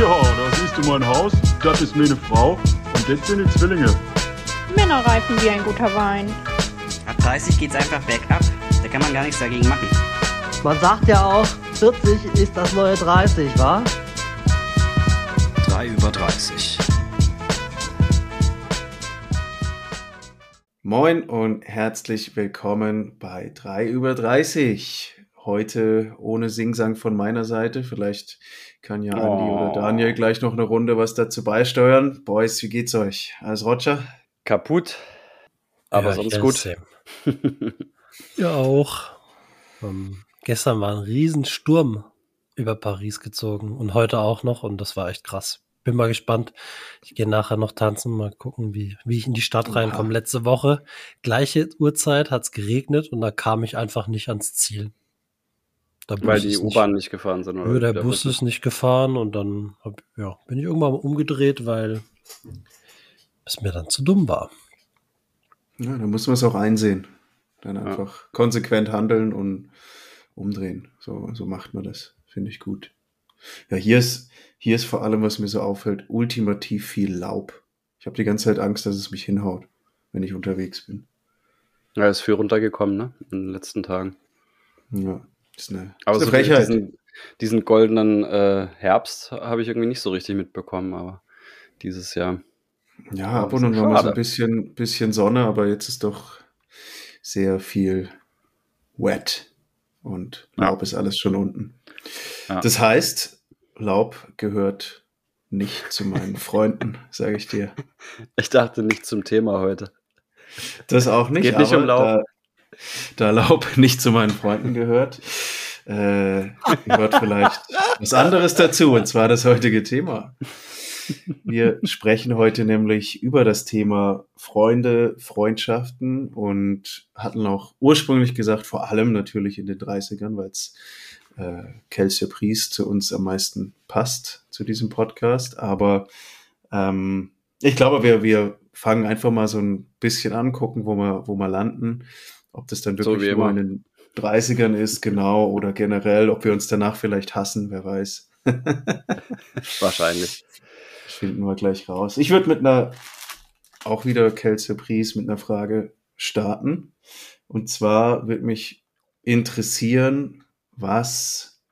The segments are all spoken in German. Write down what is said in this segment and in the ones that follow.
Ja, da siehst du mein Haus, das ist meine Frau und das sind die Zwillinge. Männer reifen wie ein guter Wein. Ab 30 geht's einfach bergab. Da kann man gar nichts dagegen machen. Man sagt ja auch, 40 ist das neue 30, wa? 3 über 30. Moin und herzlich willkommen bei 3 über 30. Heute ohne Singsang von meiner Seite. Vielleicht kann ja Andi Oh. oder Daniel gleich noch eine Runde was dazu beisteuern. Boys, wie geht's euch? Alles Roger? kaputt. Aber Ja, sonst gut. Ja, auch. Ähm, gestern war ein Riesensturm über Paris gezogen und heute auch noch und das war echt krass. Bin mal gespannt. Ich gehe nachher noch tanzen, mal gucken, wie, wie ich in die Stadt reinkomme. Letzte Woche, gleiche Uhrzeit, hat's geregnet und da kam ich einfach nicht ans Ziel. Der Bus Weil die nicht- U-Bahn nicht gefahren sind. Nö, der wie Bus ist nicht gefahren und dann hab, ja, bin ich irgendwann mal umgedreht, weil es mir dann zu dumm war. Ja, da muss man es auch einsehen. Dann einfach konsequent handeln und umdrehen. So, so macht man das. Finde ich gut. Ja, hier ist, hier ist vor allem, was mir so auffällt, ultimativ viel Laub. Ich habe die ganze Zeit Angst, dass es mich hinhaut, wenn ich unterwegs bin. Ja, ist viel runtergekommen, ne? In den letzten Tagen. Ja, ist eine, Aber ist so eine Frechheit. diesen, diesen goldenen äh, Herbst habe ich irgendwie nicht so richtig mitbekommen, aber dieses Jahr. Ja, ab und an war mal so ein bisschen, bisschen Sonne, aber jetzt ist doch sehr viel wet und Ja. Laub ist alles schon unten. Ja. Das heißt, Laub gehört nicht zu meinen Freunden, sage ich dir. Ich dachte nicht zum Thema heute. Das auch nicht. Geht nicht aber um Laub. Da, Laub nicht zu meinen Freunden gehört, äh, gehört vielleicht was anderes dazu, und zwar das heutige Thema. Wir sprechen heute nämlich über das Thema Freunde, Freundschaften und hatten auch ursprünglich gesagt, vor allem natürlich in den 30ern, weil es äh, Quelle Surprise zu uns am meisten passt zu diesem Podcast. Aber ähm, ich glaube, wir, wir fangen einfach mal so ein bisschen an, gucken, wo wir, wo wir landen. Ob das dann So wirklich wie nur in den 30ern ist, genau, oder generell, ob wir uns danach vielleicht hassen, wer weiß. Wahrscheinlich. Das finden wir gleich raus. Ich würde mit einer, auch wieder Quelle Surprise, mit einer Frage starten. Und zwar würde mich interessieren, was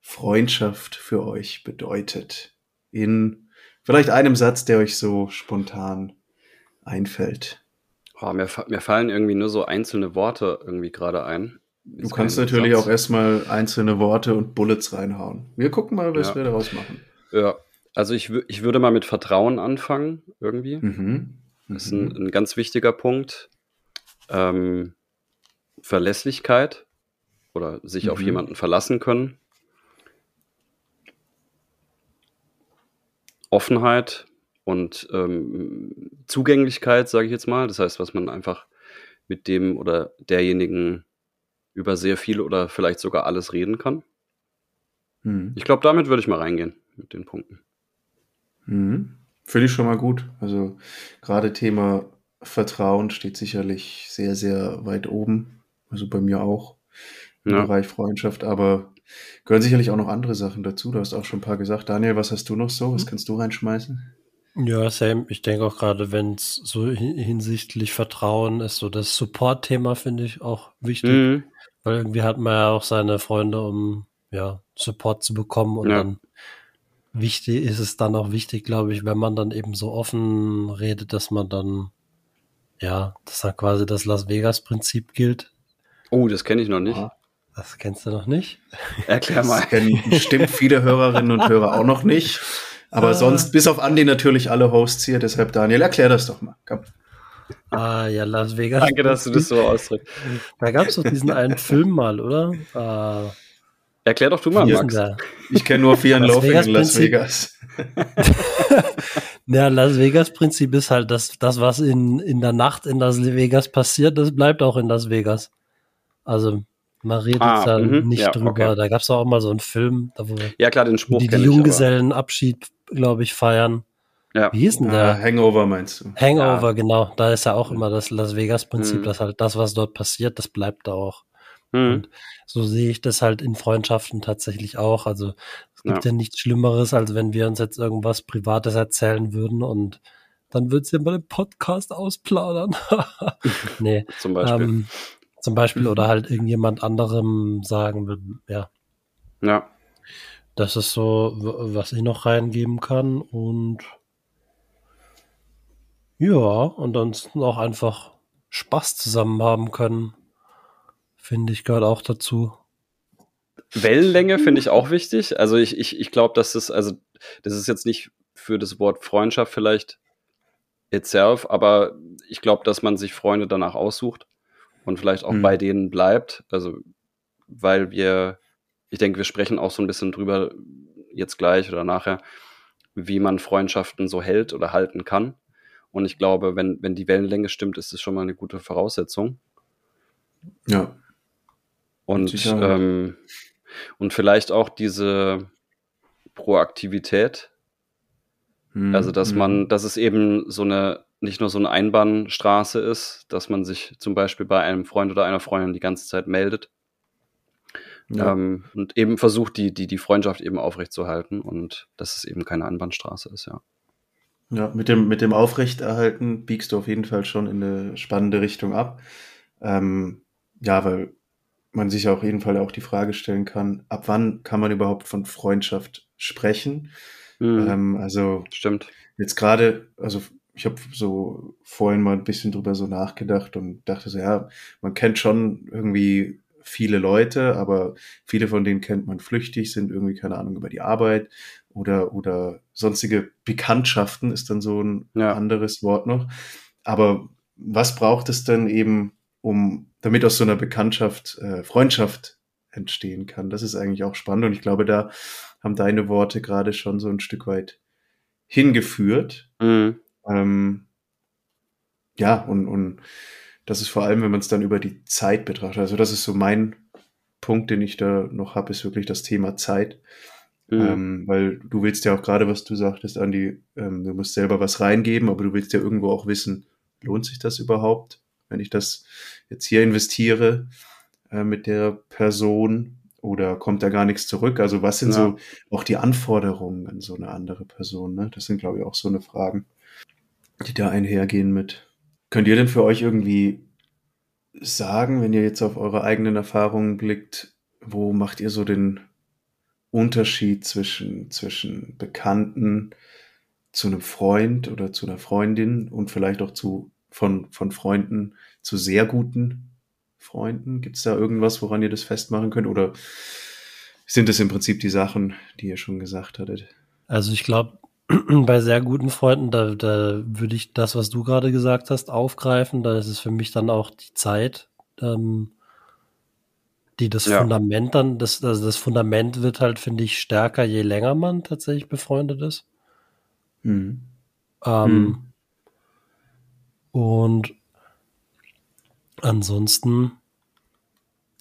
Freundschaft für euch bedeutet. In vielleicht einem Satz, der euch so spontan einfällt. Oh, mir, mir fallen irgendwie nur so einzelne Worte irgendwie gerade ein. Du kannst natürlich auch erstmal einzelne Worte und Bullets reinhauen. Wir gucken mal, was Ja. wir daraus machen. Ja, also ich, ich würde mal mit Vertrauen anfangen, irgendwie. Mhm. Das ist ein, ein ganz wichtiger Punkt. Ähm, Verlässlichkeit oder sich auf Mhm. jemanden verlassen können. Offenheit und ähm, Zugänglichkeit, sage ich jetzt mal. Das heißt, was man einfach mit dem oder derjenigen über sehr viel oder vielleicht sogar alles reden kann. Mhm. Ich glaube, damit würde ich mal reingehen mit den Punkten. Mhm. Finde ich schon mal gut. Also gerade Thema Vertrauen steht sicherlich sehr, sehr weit oben. Also bei mir auch im Ja. Bereich Freundschaft, aber gehören sicherlich auch noch andere Sachen dazu. Du hast auch schon ein paar gesagt. Daniel, was hast du noch so? Was kannst du reinschmeißen? Ja, Sam, ich denke auch gerade, wenn es so hin- hinsichtlich Vertrauen ist, so das Support-Thema finde ich auch wichtig, Mhm. weil irgendwie hat man ja auch seine Freunde, um ja Support zu bekommen und Ja. dann wichtig ist es dann auch wichtig, glaube ich, wenn man dann eben so offen redet, dass man dann ja, dass dann quasi das Las Vegas-Prinzip gilt. Oh, das kenne ich noch nicht. Ja. Das kennst du noch nicht? Erklär mal. Das kennen bestimmt viele Hörerinnen und Hörer auch noch nicht. Aber Ah. sonst, bis auf Andi natürlich alle Hosts hier. Deshalb, Daniel, erklär das doch mal. Komm. Ah ja, Las Vegas. Danke, dass du das so ausdrückst. Da gab es doch diesen einen Film mal, oder? Ah, Erklär doch du mal, Max. der? Ich kenne nur Fear and Las Loafing in Las. Vegas. Ja, Las Vegas Prinzip ist halt, dass das, was in, in der Nacht in Las Vegas passiert, das bleibt auch in Las Vegas. Also man redet Ah, da mhm, nicht ja, drüber. okay. Da gab es auch mal so einen Film, da wo Ja, klar, den Spruch die, die Junggesellenabschied, glaube ich, feiern. Ja. Wie hieß denn der? Hangover meinst du? Hangover, genau. Da ist ja auch immer das Las Vegas Prinzip, Mhm. dass halt das, was dort passiert, das bleibt da auch. Hm. Und so sehe ich das halt in Freundschaften tatsächlich auch. Also Es gibt ja. ja nichts Schlimmeres, als wenn wir uns jetzt irgendwas Privates erzählen würden und dann wird sie mal den Podcast ausplaudern. nee. Zum Beispiel. Ähm, zum Beispiel oder halt irgendjemand anderem sagen will, ja. Ja. Das ist so, was ich noch reingeben kann und ja, ansonsten auch einfach Spaß zusammen haben können. Finde ich gehört auch dazu. Wellenlänge finde ich auch wichtig. Also ich, ich, ich glaube, dass das, also das ist jetzt nicht für das Wort Freundschaft vielleicht itself, aber ich glaube, dass man sich Freunde danach aussucht und vielleicht auch mhm. bei denen bleibt. Also, weil wir, ich denke, wir sprechen auch so ein bisschen drüber jetzt gleich oder nachher, wie man Freundschaften so hält oder halten kann. Und ich glaube, wenn, wenn die Wellenlänge stimmt, ist das schon mal eine gute Voraussetzung. Ja. Und, ähm, und vielleicht auch diese Proaktivität. Hm, also, dass hm. man, dass es eben so eine, nicht nur so eine Einbahnstraße ist, dass man sich zum Beispiel bei einem Freund oder einer Freundin die ganze Zeit meldet. Ja. Ähm, und eben versucht, die, die, die Freundschaft eben aufrechtzuerhalten und dass es eben keine Einbahnstraße ist, ja. Ja, mit dem, mit dem Aufrechterhalten biegst du auf jeden Fall schon in eine spannende Richtung ab. Ähm, ja, weil man sich auf jeden Fall auch die Frage stellen kann, ab wann kann man überhaupt von Freundschaft sprechen? Mhm. Ähm, also stimmt. Jetzt gerade, also ich habe so vorhin mal ein bisschen drüber so nachgedacht und dachte so, ja, man kennt schon irgendwie viele Leute, aber viele von denen kennt man flüchtig, sind irgendwie, keine Ahnung, über die Arbeit oder, oder sonstige Bekanntschaften ist dann so ein ja. anderes Wort noch. Aber was braucht es denn eben, um, damit aus so einer Bekanntschaft äh, Freundschaft entstehen kann? Das ist eigentlich auch spannend und ich glaube, da haben deine Worte gerade schon so ein Stück weit hingeführt. Mhm. Ähm, ja, und, und das ist vor allem, wenn man es dann über die Zeit betrachtet. Also das ist so mein Punkt, den ich da noch habe, ist wirklich das Thema Zeit. Mhm. Ähm, weil du willst ja auch gerade, was du sagtest, Andi, ähm, du musst selber was reingeben, aber du willst ja irgendwo auch wissen, lohnt sich das überhaupt, wenn ich das jetzt hier investiere äh, mit der Person oder kommt da gar nichts zurück? Also was sind ja. so auch die Anforderungen an so eine andere Person? Ne? Das sind, glaube ich, auch so eine Fragen, die da einhergehen mit Könnt ihr denn für euch irgendwie sagen, wenn ihr jetzt auf eure eigenen Erfahrungen blickt, wo macht ihr so den Unterschied zwischen, zwischen Bekannten zu einem Freund oder zu einer Freundin und vielleicht auch zu, von, von Freunden zu sehr guten Freunden? Gibt es da irgendwas, woran ihr das festmachen könnt? Oder sind es im Prinzip die Sachen, die ihr schon gesagt hattet? Also ich glaube, bei sehr guten Freunden, da, da würde ich das, was du gerade gesagt hast, aufgreifen. Da ist es für mich dann auch die Zeit, ähm, die das ja. Fundament dann, das, also das Fundament wird halt, finde ich, stärker, je länger man tatsächlich befreundet ist. Mhm. Ähm, mhm. Und ansonsten,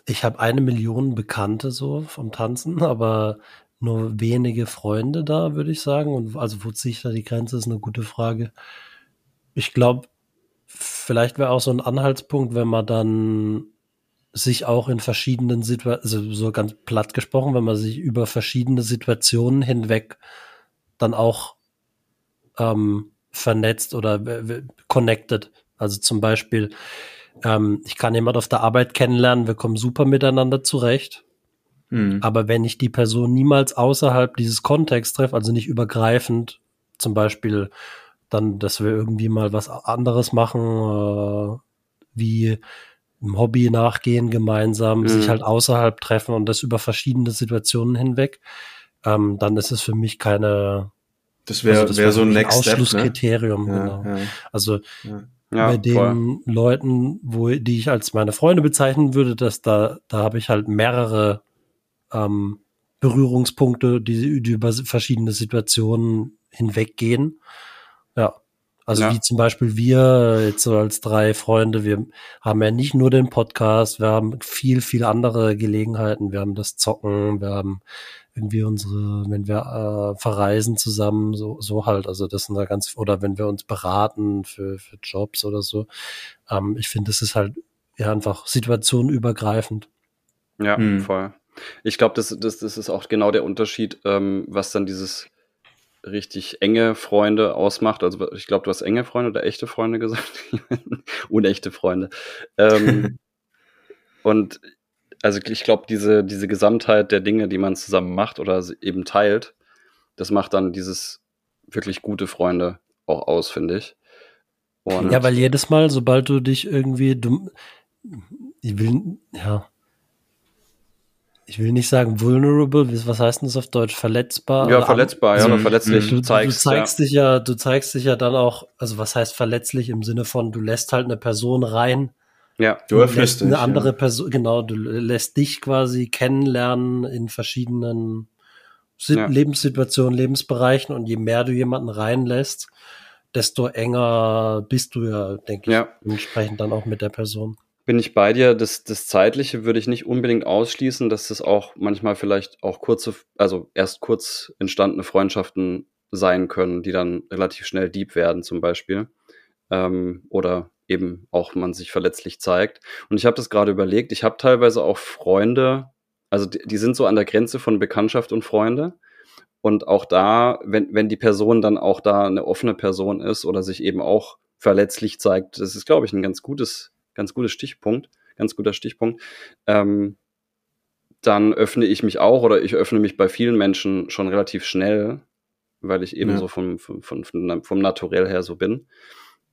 ich habe eine Million Bekannte so vom Tanzen, aber nur wenige Freunde da, würde ich sagen. Und also wo ziehe ich da die Grenze, ist eine gute Frage. Ich glaube, vielleicht wäre auch so ein Anhaltspunkt, wenn man dann sich auch in verschiedenen Situationen, also so ganz platt gesprochen, wenn man sich über verschiedene Situationen hinweg dann auch ähm, vernetzt oder connected. Also zum Beispiel, ähm, ich kann jemand auf der Arbeit kennenlernen, wir kommen super miteinander zurecht. Mhm. Aber wenn ich die Person niemals außerhalb dieses Kontexts treffe, also nicht übergreifend, zum Beispiel dann, dass wir irgendwie mal was anderes machen, äh, wie ein Hobby nachgehen gemeinsam, mhm. sich halt außerhalb treffen und das über verschiedene Situationen hinweg, ähm, dann ist es für mich keine. Das wäre also wär so ein Next Ausschlusskriterium, Step, ne? genau. Ja, ja. Also ja. bei den voll. Leuten, wo die ich als meine Freunde bezeichnen würde, dass da da habe ich halt mehrere ähm, Berührungspunkte, die, die über verschiedene Situationen hinweggehen. Ja. Also ja. wie zum Beispiel wir jetzt so als drei Freunde, wir haben ja nicht nur den Podcast, wir haben viel, viel andere Gelegenheiten. Wir haben das Zocken, wir haben irgendwie unsere, wenn wir äh, verreisen zusammen, so, so halt, also das sind da ganz, oder wenn wir uns beraten für, für Jobs oder so. Ähm, ich finde, das ist halt ja einfach situationenübergreifend. Ja, mhm. voll. Ich glaube, das, das, das ist auch genau der Unterschied, ähm, was dann dieses richtig enge Freunde ausmacht. Also ich glaube, du hast enge Freunde oder echte Freunde gesagt. Unechte Freunde. Ähm, und also ich glaube, diese, diese Gesamtheit der Dinge, die man zusammen macht oder eben teilt, das macht dann dieses wirklich gute Freunde auch aus, finde ich. Und ja, weil jedes Mal, sobald du dich irgendwie dumm, ich will, ja, ich will nicht sagen vulnerable, was heißt denn das auf Deutsch? Verletzbar? Ja, verletzbar, ja, oder verletzlich. Du, zeigst, du zeigst ja. dich ja, du zeigst dich ja dann auch, also was heißt verletzlich im Sinne von, du lässt halt eine Person rein. Ja, du öffnest dich. Eine andere ja. Person, genau, du lässt dich quasi kennenlernen in verschiedenen ja. Lebenssituationen, Lebensbereichen und je mehr du jemanden reinlässt, desto enger bist du ja, denke ich, ja. entsprechend dann auch mit der Person. Bin ich bei dir. Das, das Zeitliche würde ich nicht unbedingt ausschließen, dass das auch manchmal vielleicht auch kurze, also erst kurz entstandene Freundschaften sein können, die dann relativ schnell deep werden, zum Beispiel. Ähm, oder eben auch man sich verletzlich zeigt. Und ich habe das gerade überlegt, ich habe teilweise auch Freunde, also die, die, sind so an der Grenze von Bekanntschaft und Freunde. Und auch da, wenn, wenn die Person dann auch da eine offene Person ist oder sich eben auch verletzlich zeigt, das ist, glaube ich, ein ganz gutes, ganz gutes Stichpunkt, ganz guter Stichpunkt, ähm, dann öffne ich mich auch oder ich öffne mich bei vielen Menschen schon relativ schnell, weil ich eben ja. so vom, vom, vom, vom Naturell her so bin.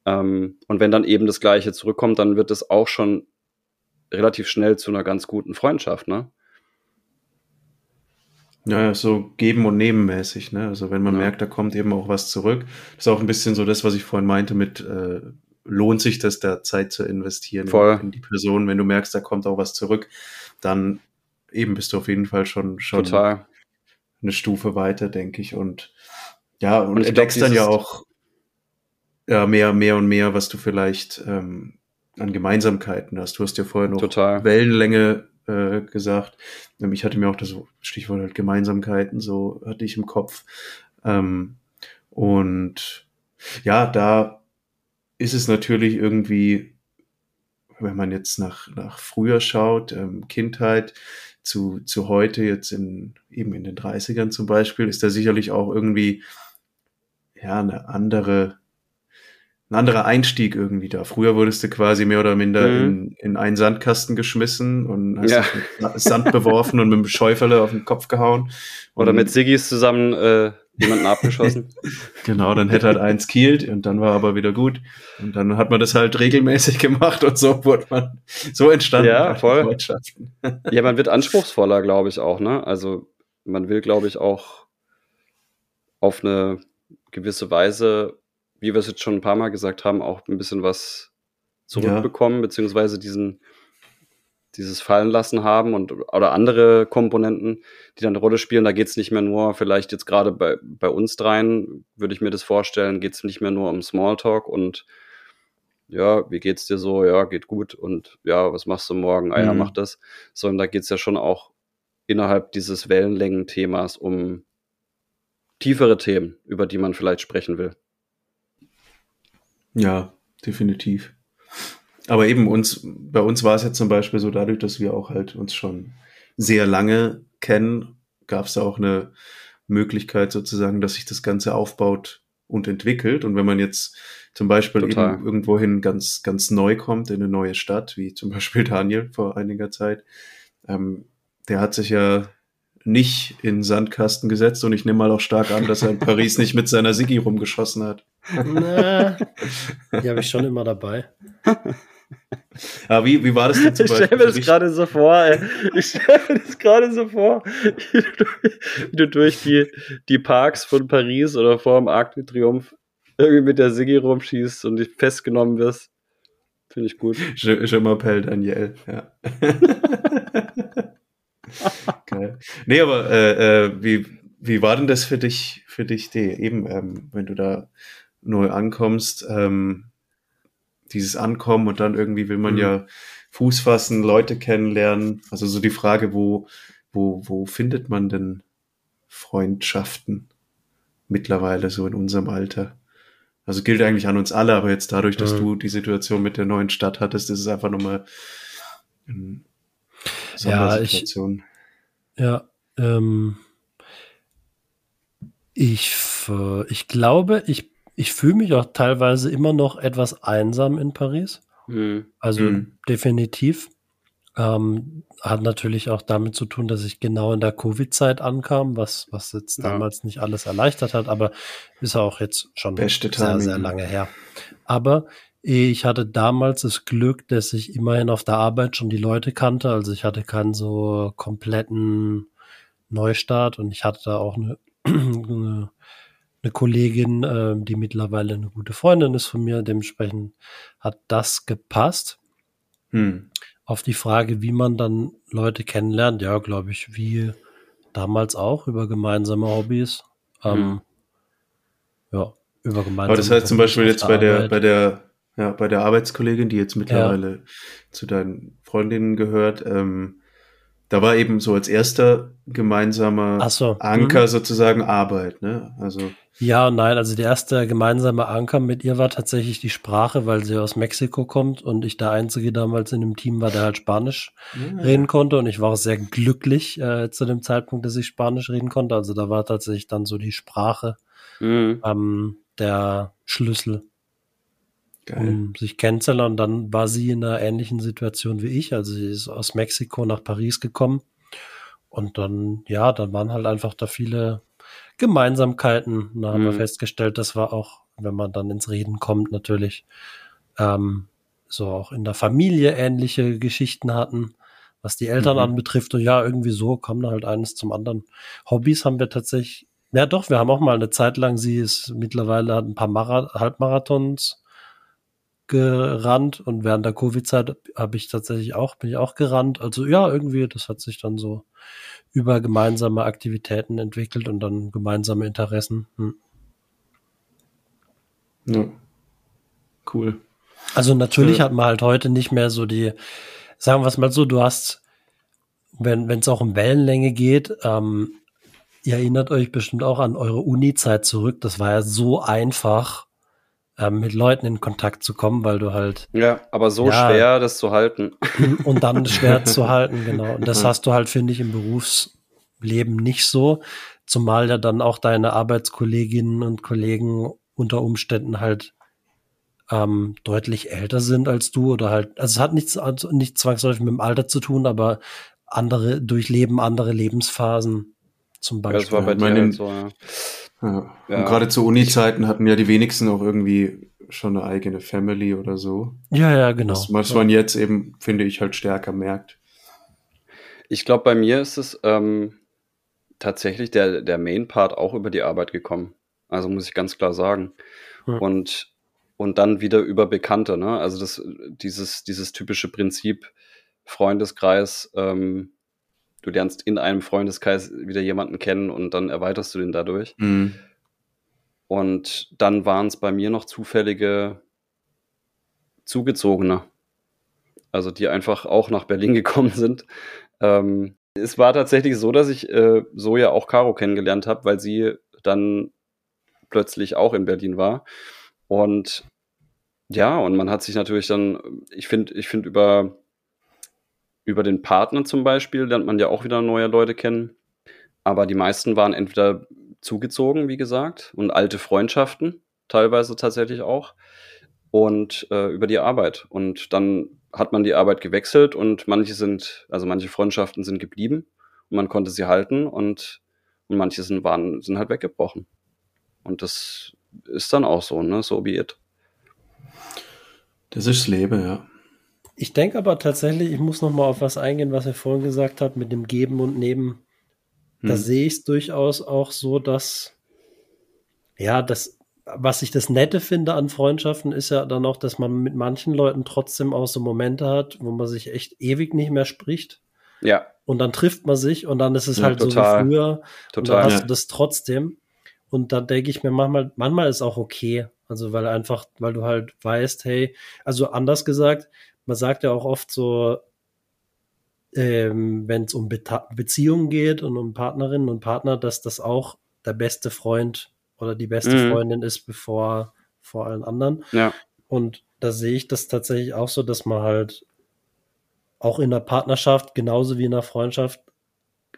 Ähm, und wenn dann eben das Gleiche zurückkommt, dann wird es auch schon relativ schnell zu einer ganz guten Freundschaft, ne? Ja, so geben und nehmen mäßig, ne? Also wenn man ja. merkt, da kommt eben auch was zurück. Das ist auch ein bisschen so das, was ich vorhin meinte mit äh, lohnt sich das, da Zeit zu investieren Voll. in die Person. Wenn du merkst, da kommt auch was zurück, dann eben bist du auf jeden Fall schon, schon Total. eine Stufe weiter, denke ich. Und ja, und, und entdeckst dann ja auch ja, mehr, mehr und mehr, was du vielleicht ähm, an Gemeinsamkeiten hast. Du hast ja vorher noch Total. Wellenlänge äh, gesagt. Ähm, ich hatte mir auch das Stichwort halt Gemeinsamkeiten, so hatte ich im Kopf. Ähm, und ja, da ist es natürlich irgendwie, wenn man jetzt nach, nach früher schaut, ähm, Kindheit zu, zu heute, jetzt in, eben in den 30ern zum Beispiel, ist da sicherlich auch irgendwie, ja, eine andere, ein anderer Einstieg irgendwie da. Früher wurdest du quasi mehr oder minder mhm. in, in einen Sandkasten geschmissen und hast ja. Sand beworfen und mit dem Schäuferle auf den Kopf gehauen. Oder mit Siggis zusammen äh, jemanden abgeschossen. genau, dann hätte halt eins kielt und dann war aber wieder gut. Und dann hat man das halt regelmäßig gemacht und so wurde man, so entstanden. Ja, voll. ja, man wird anspruchsvoller, glaube ich auch, ne? Also man will, glaube ich, auch auf eine gewisse Weise wie wir es jetzt schon ein paar Mal gesagt haben, auch ein bisschen was zurückbekommen, ja. beziehungsweise diesen, dieses Fallen lassen haben und oder andere Komponenten, die dann eine Rolle spielen. Da geht es nicht mehr nur, vielleicht jetzt gerade bei, bei uns dreien, würde ich mir das vorstellen, geht es nicht mehr nur um Smalltalk und ja, wie geht's dir so? Ja, geht gut und ja, was machst du morgen? Ah ja, mhm. mach das. Sondern da geht es ja schon auch innerhalb dieses Wellenlängen-Themas um tiefere Themen, über die man vielleicht sprechen will. Ja, definitiv. Aber eben uns, bei uns war es jetzt zum Beispiel so, dadurch, dass wir auch halt uns schon sehr lange kennen, gab es da auch eine Möglichkeit sozusagen, dass sich das Ganze aufbaut und entwickelt. Und wenn man jetzt zum Beispiel Total. eben irgendwohin ganz, ganz neu kommt, in eine neue Stadt, wie zum Beispiel Daniel vor einiger Zeit, ähm, der hat sich ja nicht in Sandkasten gesetzt und ich nehme mal auch stark an, dass er in Paris nicht mit seiner Sigi rumgeschossen hat. Na, die habe ich schon immer dabei. Aber wie, wie war das denn zum Beispiel? Ich stelle mir das gerade so vor, ey. Ich stelle mir das gerade so vor, wie du durch die, die Parks von Paris oder vor dem Arc de Triomphe irgendwie mit der Sigi rumschießt und dich festgenommen wirst. Finde ich gut. Je, je m'appelle Daniel, ja. Geil. Nee, aber äh, äh, wie, wie war denn das für dich, für dich, die, eben, ähm, wenn du da neu ankommst, ähm, dieses Ankommen und dann irgendwie will man mhm. ja Fuß fassen, Leute kennenlernen. Also so die Frage, wo, wo, wo findet man denn Freundschaften mittlerweile so in unserem Alter? Also gilt eigentlich an uns alle, aber jetzt dadurch, dass mhm. du die Situation mit der neuen Stadt hattest, ist es einfach nochmal ja, ich, Ja, ähm, ich, äh, ich glaube, ich, ich fühle mich auch teilweise immer noch etwas einsam in Paris. Mhm. Also Mhm. definitiv. Ähm, hat natürlich auch damit zu tun, dass ich genau in der Covid-Zeit ankam, was, was jetzt Ja. damals nicht alles erleichtert hat, aber ist auch jetzt schon Beste sehr, Timing. sehr lange her. Aber ich hatte damals das Glück, dass ich immerhin auf der Arbeit schon die Leute kannte. Also ich hatte keinen so kompletten Neustart und ich hatte da auch eine, eine, eine Kollegin, äh, die mittlerweile eine gute Freundin ist von mir. Dementsprechend hat das gepasst. Hm. Auf die Frage, wie man dann Leute kennenlernt, ja, glaube ich, wie damals auch über gemeinsame Hobbys. Ähm, Ja, über gemeinsame Aber das heißt zum Beispiel jetzt bei der, bei der, ja, bei der Arbeitskollegin, die jetzt mittlerweile zu deinen Freundinnen gehört, ähm, da war eben so als erster gemeinsamer so, Anker mhm. sozusagen Arbeit, ne? Also, Ja und nein, also der erste gemeinsame Anker mit ihr war tatsächlich die Sprache, weil sie aus Mexiko kommt und ich der Einzige damals in dem Team war, der halt Spanisch reden konnte und ich war auch sehr glücklich äh, zu dem Zeitpunkt, dass ich Spanisch reden konnte. Also da war tatsächlich dann so die Sprache Mhm. ähm, der Schlüssel, geil. um sich kennenzulernen. Und dann war sie in einer ähnlichen Situation wie ich. Also sie ist aus Mexiko nach Paris gekommen und dann, ja, dann waren halt einfach da viele Gemeinsamkeiten. Da haben wir Mhm. festgestellt, das war auch, wenn man dann ins Reden kommt, natürlich ähm, so auch in der Familie ähnliche Geschichten hatten, was die Eltern Mhm. anbetrifft. Und ja, irgendwie so kam da halt eines zum anderen. Hobbys haben wir tatsächlich, ja doch, wir haben auch mal eine Zeit lang, sie ist mittlerweile hat ein paar Mara Halbmarathons gerannt und während der Covid-Zeit habe ich tatsächlich auch, bin ich auch gerannt. Also ja, irgendwie, das hat sich dann so über gemeinsame Aktivitäten entwickelt und dann gemeinsame Interessen. Hm. Ja. Cool. Also natürlich Ja. hat man halt heute nicht mehr so die, sagen wir es mal so, du hast, wenn es auch um Wellenlänge geht, ähm, ihr erinnert euch bestimmt auch an eure Uni-Zeit zurück. Das war ja so einfach, ähm, mit Leuten in Kontakt zu kommen, weil du halt Ja, aber so Ja. schwer, das zu halten. und dann schwer zu halten, genau. Und das hast du halt, finde ich, im Berufsleben nicht so. Zumal ja dann auch deine Arbeitskolleginnen und Kollegen unter Umständen halt ähm, deutlich älter sind als du oder halt, also es hat nichts, also nicht zwangsläufig mit dem Alter zu tun, aber andere durchleben andere Lebensphasen zum Ja, Beispiel. das war bei dir halt so, ja. Ja. Ja. Und gerade zu Uni-Zeiten hatten ja die wenigsten auch irgendwie schon eine eigene Family oder so. ja, ja, genau. Was, was man jetzt eben, finde ich, halt stärker merkt. Ich glaube, bei mir ist es ähm, tatsächlich der, der Main-Part auch über die Arbeit gekommen. Also muss ich ganz klar sagen. Hm. Und, und dann wieder über Bekannte, ne? Also das, dieses, dieses typische Prinzip Freundeskreis, ähm, du lernst in einem Freundeskreis wieder jemanden kennen und dann erweiterst du den dadurch. Mhm. Und dann waren es bei mir noch zufällige Zugezogene. Also die einfach auch nach Berlin gekommen sind. Ähm, es war tatsächlich so, dass ich äh, so ja auch Caro kennengelernt habe, weil sie dann plötzlich auch in Berlin war. Und ja, und man hat sich natürlich dann, ich finde, ich finde über, über den Partner zum Beispiel lernt man ja auch wieder neue Leute kennen. Aber die meisten waren entweder zugezogen, wie gesagt, und alte Freundschaften, teilweise tatsächlich auch, und äh, über die Arbeit. Und dann hat man die Arbeit gewechselt und manche sind, also manche Freundschaften sind geblieben und man konnte sie halten und, und manche sind, waren, sind halt weggebrochen. Und das ist dann auch so, ne? So be it. Das ist das Leben, ja. Ich denke aber tatsächlich, ich muss noch mal auf was eingehen, was er vorhin gesagt hat mit dem Geben und Nehmen. Da Hm. sehe ich es durchaus auch so, dass ja, das, was ich das Nette finde an Freundschaften, ist ja dann auch, dass man mit manchen Leuten trotzdem auch so Momente hat, wo man sich echt ewig nicht mehr spricht. Ja, Und dann trifft man sich und dann ist es Ja, halt so total. wie früher. Und dann total. hast du das trotzdem. Und dann denke ich mir manchmal, manchmal ist auch okay. Also weil einfach, weil du halt weißt, hey, also anders gesagt, man sagt ja auch oft so, ähm, wenn es um Beta Beziehungen geht und um Partnerinnen und Partner, dass das auch der beste Freund oder die beste Mhm. Freundin ist, bevor vor allen anderen. Ja, Und da sehe ich das tatsächlich auch so, dass man halt auch in der Partnerschaft, genauso wie in der Freundschaft,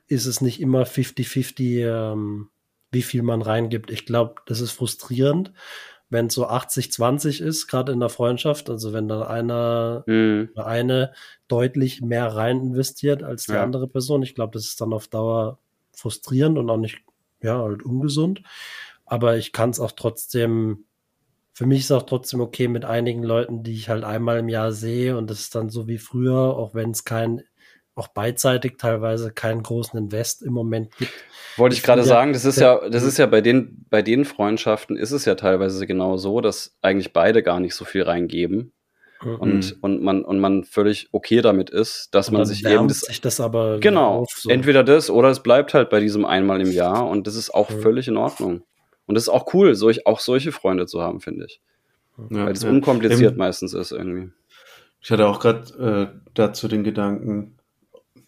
ist es nicht immer 50-50, ähm, wie viel man reingibt. Ich glaube, das ist frustrierend, wenn es so 80-20 ist, gerade in der Freundschaft. Also wenn dann einer Mhm. oder eine deutlich mehr rein investiert als die Ja. andere Person. Ich glaube, das ist dann auf Dauer frustrierend und auch nicht, ja, halt ungesund. Aber ich kann es auch trotzdem, für mich ist auch trotzdem okay mit einigen Leuten, die ich halt einmal im Jahr sehe und das ist dann so wie früher, auch wenn es kein, auch beidseitig teilweise keinen großen Invest im Moment gibt. Wollte ich Ich gerade sagen, das ist ja, das ist ja bei den, bei den Freundschaften ist es ja teilweise genau so, dass eigentlich beide gar nicht so viel reingeben und, und man, und man völlig okay damit ist, dass Und man dann sich eben das, sich das aber genau, auf, so. entweder das oder es bleibt halt bei diesem einmal im Jahr und das ist auch Mhm. völlig in Ordnung. Und das ist auch cool, solch, auch solche Freunde zu haben, finde ich. Ja, Weil es ja. unkompliziert Eben, meistens ist irgendwie. Ich hatte auch gerade äh, dazu den Gedanken,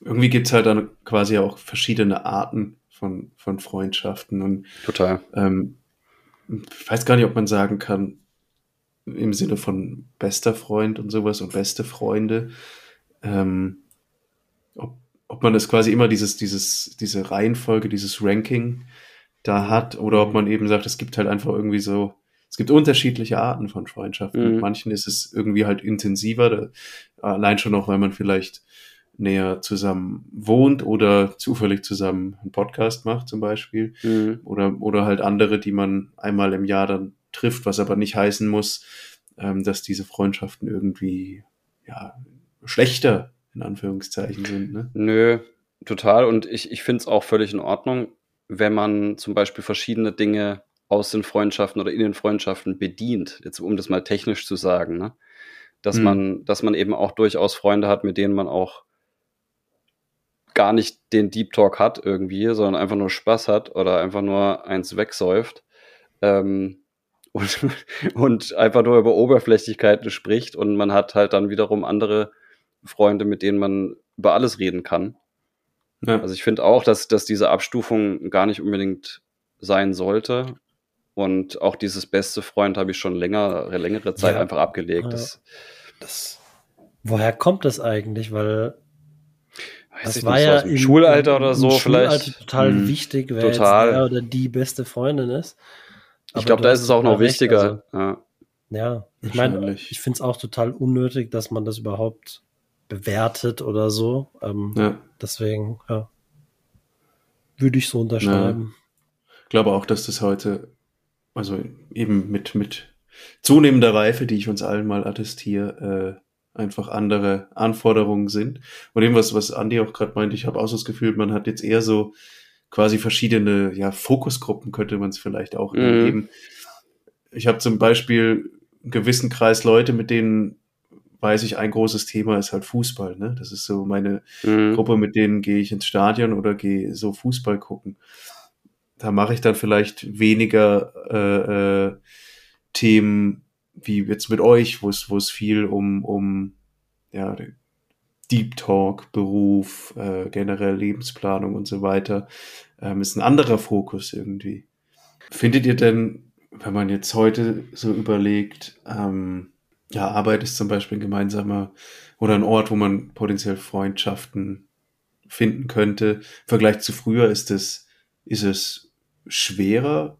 irgendwie gibt es halt dann quasi auch verschiedene Arten von, von Freundschaften. Und Total. ähm, ich weiß gar nicht, ob man sagen kann, im Sinne von bester Freund und sowas und beste Freunde, ähm, ob, ob man das quasi immer dieses, dieses, diese Reihenfolge, dieses Ranking da hat oder ob man eben sagt, es gibt halt einfach irgendwie so, es gibt unterschiedliche Arten von Freundschaften. Mhm. Mit manchen ist es irgendwie halt intensiver, da, allein schon auch, weil man vielleicht näher zusammen wohnt oder zufällig zusammen einen Podcast macht zum Beispiel Mhm. oder, oder halt andere, die man einmal im Jahr dann trifft, was aber nicht heißen muss, ähm, dass diese Freundschaften irgendwie ja, schlechter in Anführungszeichen sind. Ne? Nö, total. Und ich, ich finde es auch völlig in Ordnung, wenn man zum Beispiel verschiedene Dinge aus den Freundschaften oder in den Freundschaften bedient, jetzt um das mal technisch zu sagen, ne? Dass Mhm. man, dass man eben auch durchaus Freunde hat, mit denen man auch gar nicht den Deep Talk hat irgendwie, sondern einfach nur Spaß hat oder einfach nur eins wegsäuft. Ähm, und, und einfach nur über Oberflächlichkeiten spricht und man hat halt dann wiederum andere Freunde, mit denen man über alles reden kann. Ja. Also ich finde auch, dass, dass diese Abstufung gar nicht unbedingt sein sollte. Und auch dieses beste Freund habe ich schon länger, längere Zeit Ja. einfach abgelegt. Ja. Das Das, woher kommt das eigentlich? Weil weiß das ich war nicht, so ja im, Schulalter oder so Schulalter vielleicht. total Hm. wichtig, wer Total. jetzt der oder die beste Freundin ist. Ich Aber glaube, du da ist es auch noch recht, wichtiger. also- ja. Ja, ich meine, ich finde es auch total unnötig, dass man das überhaupt bewertet oder so. Ähm, Ja. Deswegen, ja, würde ich so unterschreiben. Ich glaube auch, dass das heute, also eben mit, mit zunehmender Reife, die ich uns allen mal attestiere, äh, einfach andere Anforderungen sind. Und eben was, was Andi auch gerade meinte, ich habe auch so das Gefühl, man hat jetzt eher so quasi verschiedene, ja, Fokusgruppen könnte man es vielleicht auch Mhm. geben. Ich habe zum Beispiel einen gewissen Kreis Leute, mit denen weiß ich, ein großes Thema ist halt Fußball. Ne? Das ist so meine Mhm. Gruppe, mit denen gehe ich ins Stadion oder gehe so Fußball gucken. Da mache ich dann vielleicht weniger äh, äh, Themen wie jetzt mit euch, wo es wo es viel um um ja Deep Talk, Beruf, äh, generell Lebensplanung und so weiter ähm, ist ein anderer Fokus irgendwie. Findet ihr denn, wenn man jetzt heute so überlegt, ähm, ja, Arbeit ist zum Beispiel ein gemeinsamer oder ein Ort, wo man potenziell Freundschaften finden könnte. Im Vergleich zu früher ist es, ist es schwerer,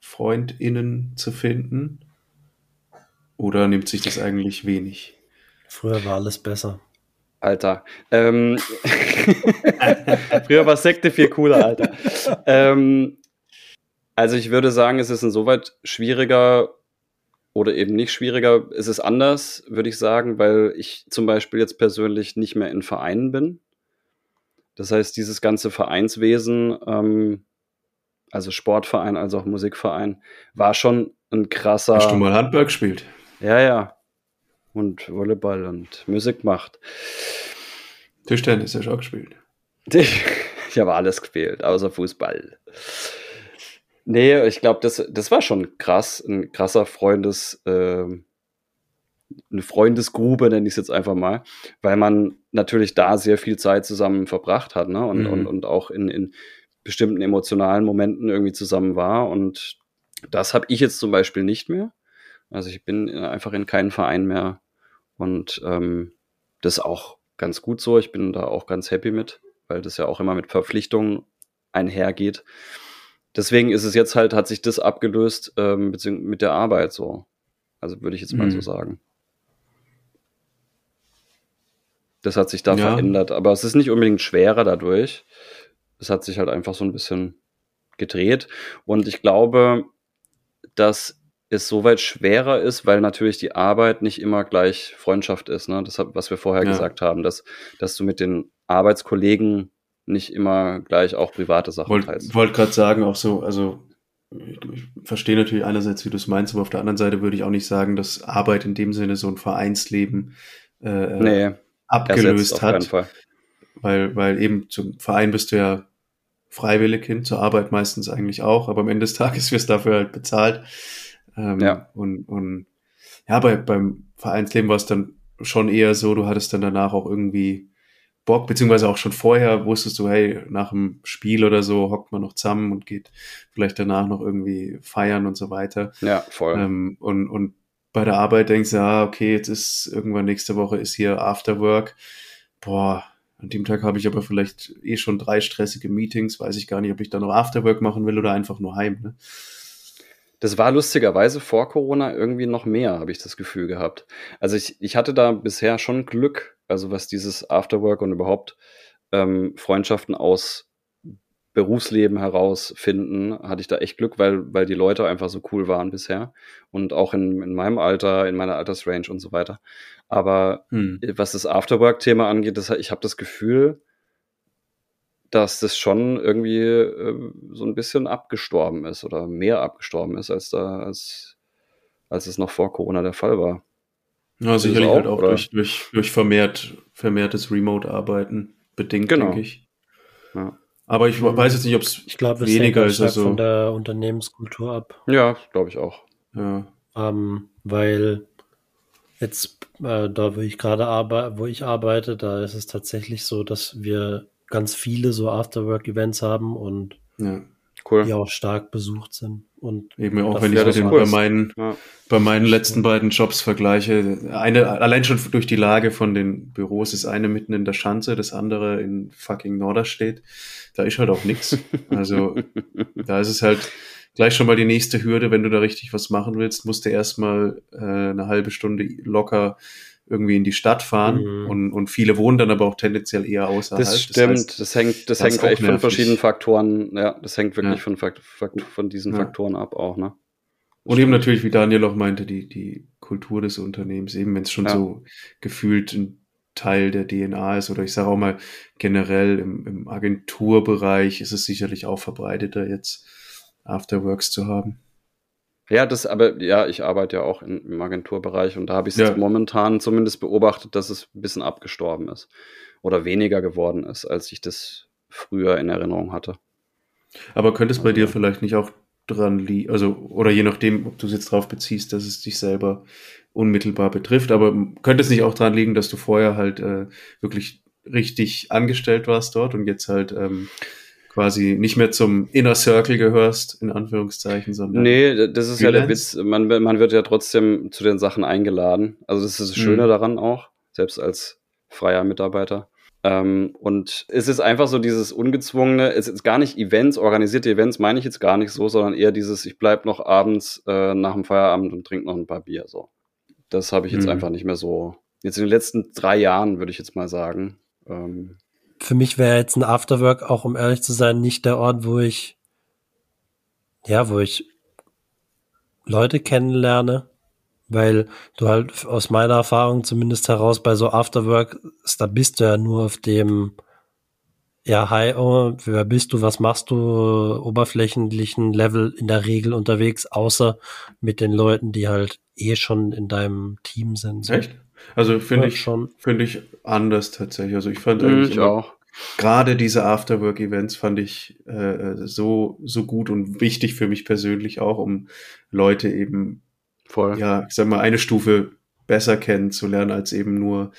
FreundInnen zu finden? Oder nimmt sich das eigentlich wenig? Früher war alles besser. Alter. Ähm, früher war Sekte viel cooler, Alter. ähm, also ich würde sagen, es ist insoweit schwieriger oder eben nicht schwieriger. Es ist anders, würde ich sagen, weil ich zum Beispiel jetzt persönlich nicht mehr in Vereinen bin. Das heißt, dieses ganze Vereinswesen, ähm, also Sportverein, als auch Musikverein, war schon ein krasser. Hast du mal Handball gespielt? Ja, ja. Und Volleyball und Musik macht. Tischtennis hast du auch gespielt. Ich, ich habe alles gespielt, außer Fußball. Nee, ich glaube, das, das war schon krass. Ein krasser Freundes, ähm, eine Freundesgrube, nenne ich es jetzt einfach mal, weil man natürlich da sehr viel Zeit zusammen verbracht hat, ne? Und, Mhm. und, und auch in, in bestimmten emotionalen Momenten irgendwie zusammen war. Und das habe ich jetzt zum Beispiel nicht mehr. Also ich bin einfach in keinen Verein mehr. Und ähm, das ist auch ganz gut so. Ich bin da auch ganz happy mit. weil das ja auch immer mit Verpflichtungen einhergeht. Deswegen ist es jetzt halt, hat sich das abgelöst ähm, beziehungsweise mit der Arbeit so. Also würde ich jetzt mal Mhm. so sagen. Das hat sich da Ja. verändert, aber es ist nicht unbedingt schwerer dadurch. Es hat sich halt einfach so ein bisschen gedreht. Und ich glaube, dass es soweit schwerer ist, weil natürlich die Arbeit nicht immer gleich Freundschaft ist. Ne? Das, was wir vorher Ja. gesagt haben, dass, dass du mit den Arbeitskollegen nicht immer gleich auch private Sachen Wollte teilst. wollt gerade sagen, auch so, also ich, ich verstehe natürlich einerseits, wie du es meinst, aber auf der anderen Seite würde ich auch nicht sagen, dass Arbeit in dem Sinne so ein Vereinsleben äh, Nee, abgelöst hat. Weil, weil eben zum Verein bist du ja freiwillig hin, zur Arbeit meistens eigentlich auch, aber am Ende des Tages wirst du dafür halt bezahlt. Ähm, Ja. Und, und ja, bei, beim Vereinsleben war es dann schon eher so, du hattest dann danach auch irgendwie Bock, beziehungsweise auch schon vorher wusstest du, hey, nach dem Spiel oder so hockt man noch zusammen und geht vielleicht danach noch irgendwie feiern und so weiter. Ja, voll. Ähm, und, und bei der Arbeit denkst du, ja, okay, jetzt ist irgendwann nächste Woche ist hier Afterwork. Boah, an dem Tag habe ich aber vielleicht eh schon drei stressige Meetings, weiß ich gar nicht, ob ich da noch Afterwork machen will oder einfach nur heim. Ne? Das war lustigerweise vor Corona irgendwie noch mehr, habe ich das Gefühl gehabt. Also ich, ich hatte da bisher schon Glück, also was dieses Afterwork und überhaupt ähm, Freundschaften aus Berufsleben herausfinden, hatte ich da echt Glück, weil, weil die Leute einfach so cool waren bisher. Und auch in, in meinem Alter, in meiner Altersrange und so weiter. Aber Hm. was das Afterwork-Thema angeht, das, ich habe das Gefühl, dass das schon irgendwie äh, so ein bisschen abgestorben ist oder mehr abgestorben ist, als da, als, als es noch vor Corona der Fall war. Ja, sicherlich auch, halt auch oder? durch, durch, durch vermehrt, vermehrtes Remote-Arbeiten bedingt, Genau. denke ich. Ja. Aber ich weiß jetzt nicht, ob es Ich glaube, es weniger hängt ist. stark Also, von der Unternehmenskultur ab. Ja, glaube ich auch. ja. Ähm, weil jetzt, äh, da wo ich gerade arbeite, wo ich arbeite, da ist es tatsächlich so, dass wir ganz viele so Afterwork-Events haben und ja. Cool. die auch stark besucht sind. Und Eben auch, wenn ich das cool. bei meinen Ja. bei meinen letzten beiden Jobs vergleiche, eine, allein schon durch die Lage von den Büros ist eine mitten in der Schanze, das andere in fucking Norderstedt. Da ist halt auch nix. Also da ist es halt gleich schon mal die nächste Hürde, wenn du da richtig was machen willst, musst du erstmal äh, eine halbe Stunde locker irgendwie in die Stadt fahren Mhm. und, und viele wohnen dann aber auch tendenziell eher außerhalb. Das stimmt, das, heißt, hängt, das das hängt auch echt von verschiedenen Faktoren, ja, das hängt wirklich Ja. von, Fakt, Fakt, von diesen Ja. Faktoren ab auch, ne? Und eben natürlich, wie Daniel auch meinte, die, die Kultur des Unternehmens, eben wenn es schon Ja. so gefühlt ein Teil der DNA ist, oder ich sage auch mal generell im, im Agenturbereich ist es sicherlich auch verbreiteter, jetzt Afterworks zu haben. Ja, das, aber ja, ich arbeite ja auch in, im Agenturbereich und da habe ich es Ja. momentan zumindest beobachtet, dass es ein bisschen abgestorben ist oder weniger geworden ist, als ich das früher in Erinnerung hatte. Aber könnte es bei Also- dir vielleicht nicht auch dran liegen, also, oder je nachdem, ob du es jetzt drauf beziehst, dass es dich selber unmittelbar betrifft, aber könnte es nicht auch dran liegen, dass du vorher halt äh, wirklich richtig angestellt warst dort und jetzt halt ähm, quasi nicht mehr zum Inner Circle gehörst, in Anführungszeichen, sondern Nee, das ist ja der Freelance? Witz. Man, man wird ja trotzdem zu den Sachen eingeladen. Also das ist das Schöne Mhm. daran auch, selbst als freier Mitarbeiter. Ähm, und es ist einfach so dieses ungezwungene, es ist gar nicht Events, organisierte Events meine ich jetzt gar nicht so, sondern eher dieses, ich bleib noch abends äh, nach dem Feierabend und trinke noch ein paar Bier. So. Das habe ich jetzt Mhm. einfach nicht mehr so. Jetzt in den letzten drei Jahren, würde ich jetzt mal sagen. Ähm, für mich wäre jetzt ein Afterwork auch, um ehrlich zu sein, nicht der Ort, wo ich, ja, wo ich Leute kennenlerne, weil du halt aus meiner Erfahrung zumindest heraus bei so Afterwork, da bist du ja nur auf dem, ja, hi, oh, wer bist du, was machst du, oberflächlichen Level in der Regel unterwegs, außer mit den Leuten, die halt eh schon in deinem Team sind. So. Echt? Also finde Ja, ich, schon. finde ich anders tatsächlich. Also ich fand eigentlich ich auch. gerade diese Afterwork-Events fand ich äh, so, so gut und wichtig für mich persönlich auch, um Leute eben, Voll. ja, ich sag mal, eine Stufe besser kennenzulernen, als eben nur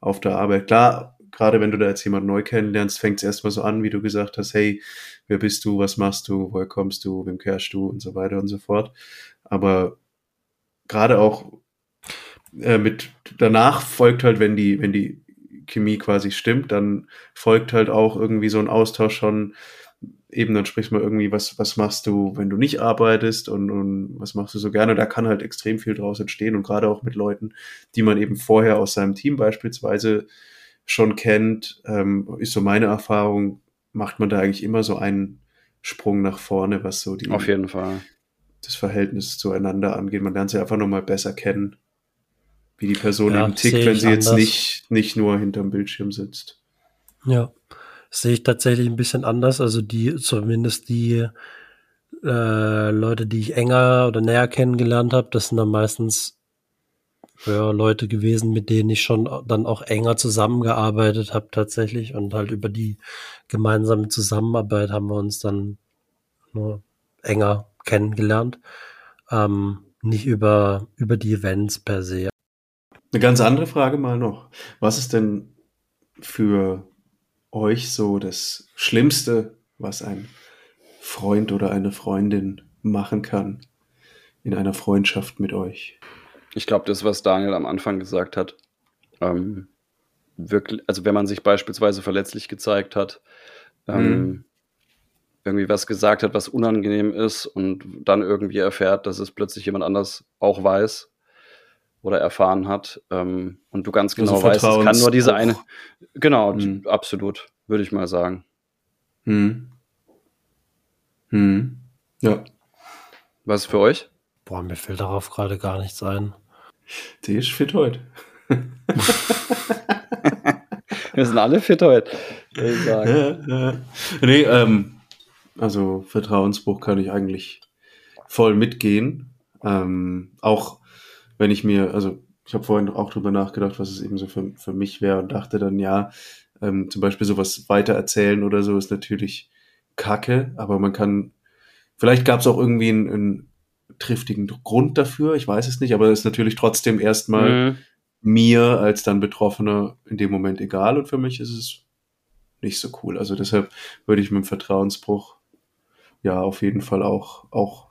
auf der Arbeit. Klar, gerade wenn du da jetzt jemanden neu kennenlernst, fängt es erstmal so an, wie du gesagt hast, hey, wer bist du, was machst du, woher kommst du, wem kehrst du und so weiter und so fort. Aber gerade auch äh, mit danach folgt halt, wenn die, wenn die Chemie quasi stimmt, dann folgt halt auch irgendwie so ein Austausch schon. Eben, dann sprichst du mal irgendwie, was, was machst du, wenn du nicht arbeitest und, und was machst du so gerne. Da kann halt extrem viel draus entstehen und gerade auch mit Leuten, die man eben vorher aus seinem Team beispielsweise schon kennt, ähm, ist so meine Erfahrung, macht man da eigentlich immer so einen Sprung nach vorne, was so die, Auf jeden Fall. das Verhältnis zueinander angeht. Man lernt sie einfach nochmal besser kennen, wie die Person Ja, eben tickt, wenn sie jetzt anders. nicht, nicht nur hinterm Bildschirm sitzt. Ja, das sehe ich tatsächlich ein bisschen anders. Also die, zumindest die äh, Leute, die ich enger oder näher kennengelernt habe, das sind dann meistens ja, Leute gewesen, mit denen ich schon dann auch enger zusammengearbeitet habe tatsächlich und halt über die gemeinsame Zusammenarbeit haben wir uns dann nur enger kennengelernt. Ähm, nicht über, über die Events per se. Eine ganz andere Frage mal noch. Was ist denn für euch so das Schlimmste, was ein Freund oder eine Freundin machen kann in einer Freundschaft mit euch? Ich glaube, das, was Daniel am Anfang gesagt hat, ähm, wirklich, also wenn man sich beispielsweise verletzlich gezeigt hat, ähm, Mhm. irgendwie was gesagt hat, was unangenehm ist und dann irgendwie erfährt, dass es plötzlich jemand anders auch weiß oder erfahren hat ähm, und du ganz Also genau weißt, es kann nur diese eine. Genau, Mhm. absolut, würde ich mal sagen. Hm. Hm. Ja, Was ist für euch? Boah, mir fällt darauf gerade gar nichts ein. die ist fit heute. Wir sind alle fit heute, würde ich sagen. Ja, ja. Nee, ähm, also Vertrauensbruch kann ich eigentlich voll mitgehen. Ähm, auch wenn ich mir, also ich habe vorhin auch drüber nachgedacht, was es eben so für, für mich wäre und dachte dann, ja, ähm, zum Beispiel sowas weitererzählen oder so ist natürlich kacke, aber man kann, vielleicht gab es auch irgendwie einen, einen triftigen Grund dafür, ich weiß es nicht, aber es ist natürlich trotzdem erstmal Mhm. mir als dann Betroffener in dem Moment egal und für mich ist es nicht so cool. Also deshalb würde ich mit dem Vertrauensbruch ja auf jeden Fall auch, auch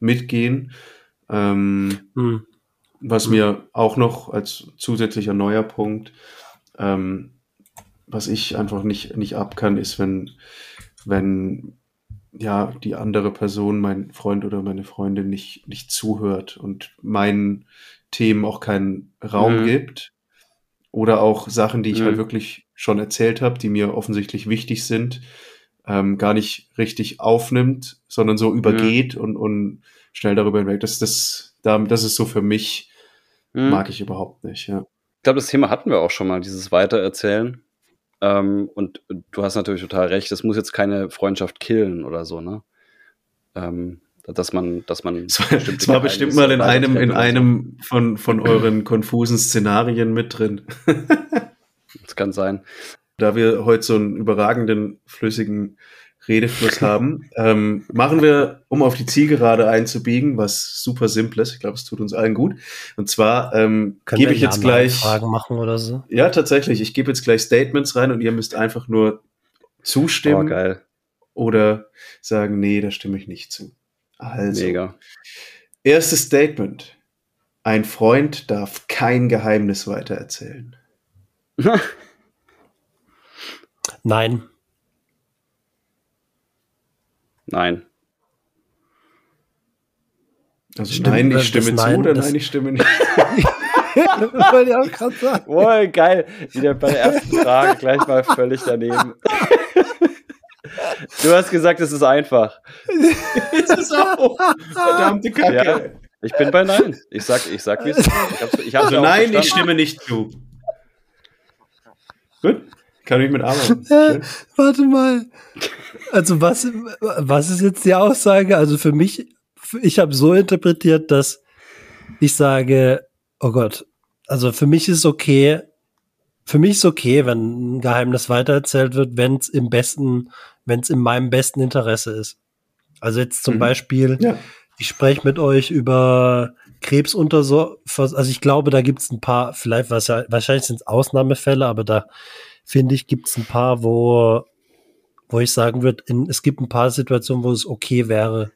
mitgehen. Ähm, Hm. Was mir auch noch als zusätzlicher neuer Punkt, ähm, was ich einfach nicht, nicht ab kann, ist, wenn, wenn ja die andere Person, mein Freund oder meine Freundin nicht, nicht zuhört und meinen Themen auch keinen Raum Mhm. gibt. Oder auch Sachen, die ich Mhm. halt wirklich schon erzählt habe, die mir offensichtlich wichtig sind, ähm, gar nicht richtig aufnimmt, sondern so übergeht und, und schnell darüber hinweg. Das, das, da- das ist so für mich, Mhm. mag ich überhaupt nicht, ja. Ich glaube, das Thema hatten wir auch schon mal, dieses Weitererzählen. Ähm, und du hast natürlich total recht, es muss jetzt keine Freundschaft killen oder so, ne? Ähm, dass man, dass man. Es war, es war bestimmt mal in einem, in einem von, von euren konfusen Szenarien mit drin. Das kann sein. Da wir heute so einen überragenden, flüssigen Redefluss haben, ähm, machen wir, um auf die Zielgerade einzubiegen, was super simples. Ich glaube, es tut uns allen gut. Und zwar ähm, gebe ich jetzt gleich. Fragen machen oder so? Ja, tatsächlich. Ich gebe jetzt gleich Statements rein und ihr müsst einfach nur zustimmen Oh, geil. oder sagen, nee, da stimme ich nicht zu. Also, Mega. erstes Statement. Ein Freund darf kein Geheimnis weitererzählen. Nein. Nein. Also Stimmt, nein, ich stimme zu Nein, oder nein, ich stimme nicht. das wollte ich auch gerade sagen. Oh, geil. Wieder bei der ersten Frage gleich mal völlig daneben. Du hast gesagt, es ist einfach. Jetzt ist auch verdammte Kacke. Ja. Ich bin bei Nein. Ich sag, ich sag, wie es ist. Ich hab's, ich hab's Also nein, ich verstanden. stimme nicht zu. Gut, kann ich mit arbeiten. Äh, warte mal. Also was, was ist jetzt die Aussage? Also für mich, ich habe so interpretiert, dass ich sage, oh Gott, also für mich ist okay, für mich ist okay, wenn ein Geheimnis weitererzählt wird, wenn es im besten, wenn es in meinem besten Interesse ist. Also jetzt zum Mhm. Beispiel, Ja. ich spreche mit euch über Krebsuntersuchungen. Also ich glaube, da gibt es ein paar, vielleicht was ja, wahrscheinlich sind es Ausnahmefälle, aber da finde ich, gibt es ein paar, wo, wo ich sagen würde, es gibt ein paar Situationen, wo es okay wäre,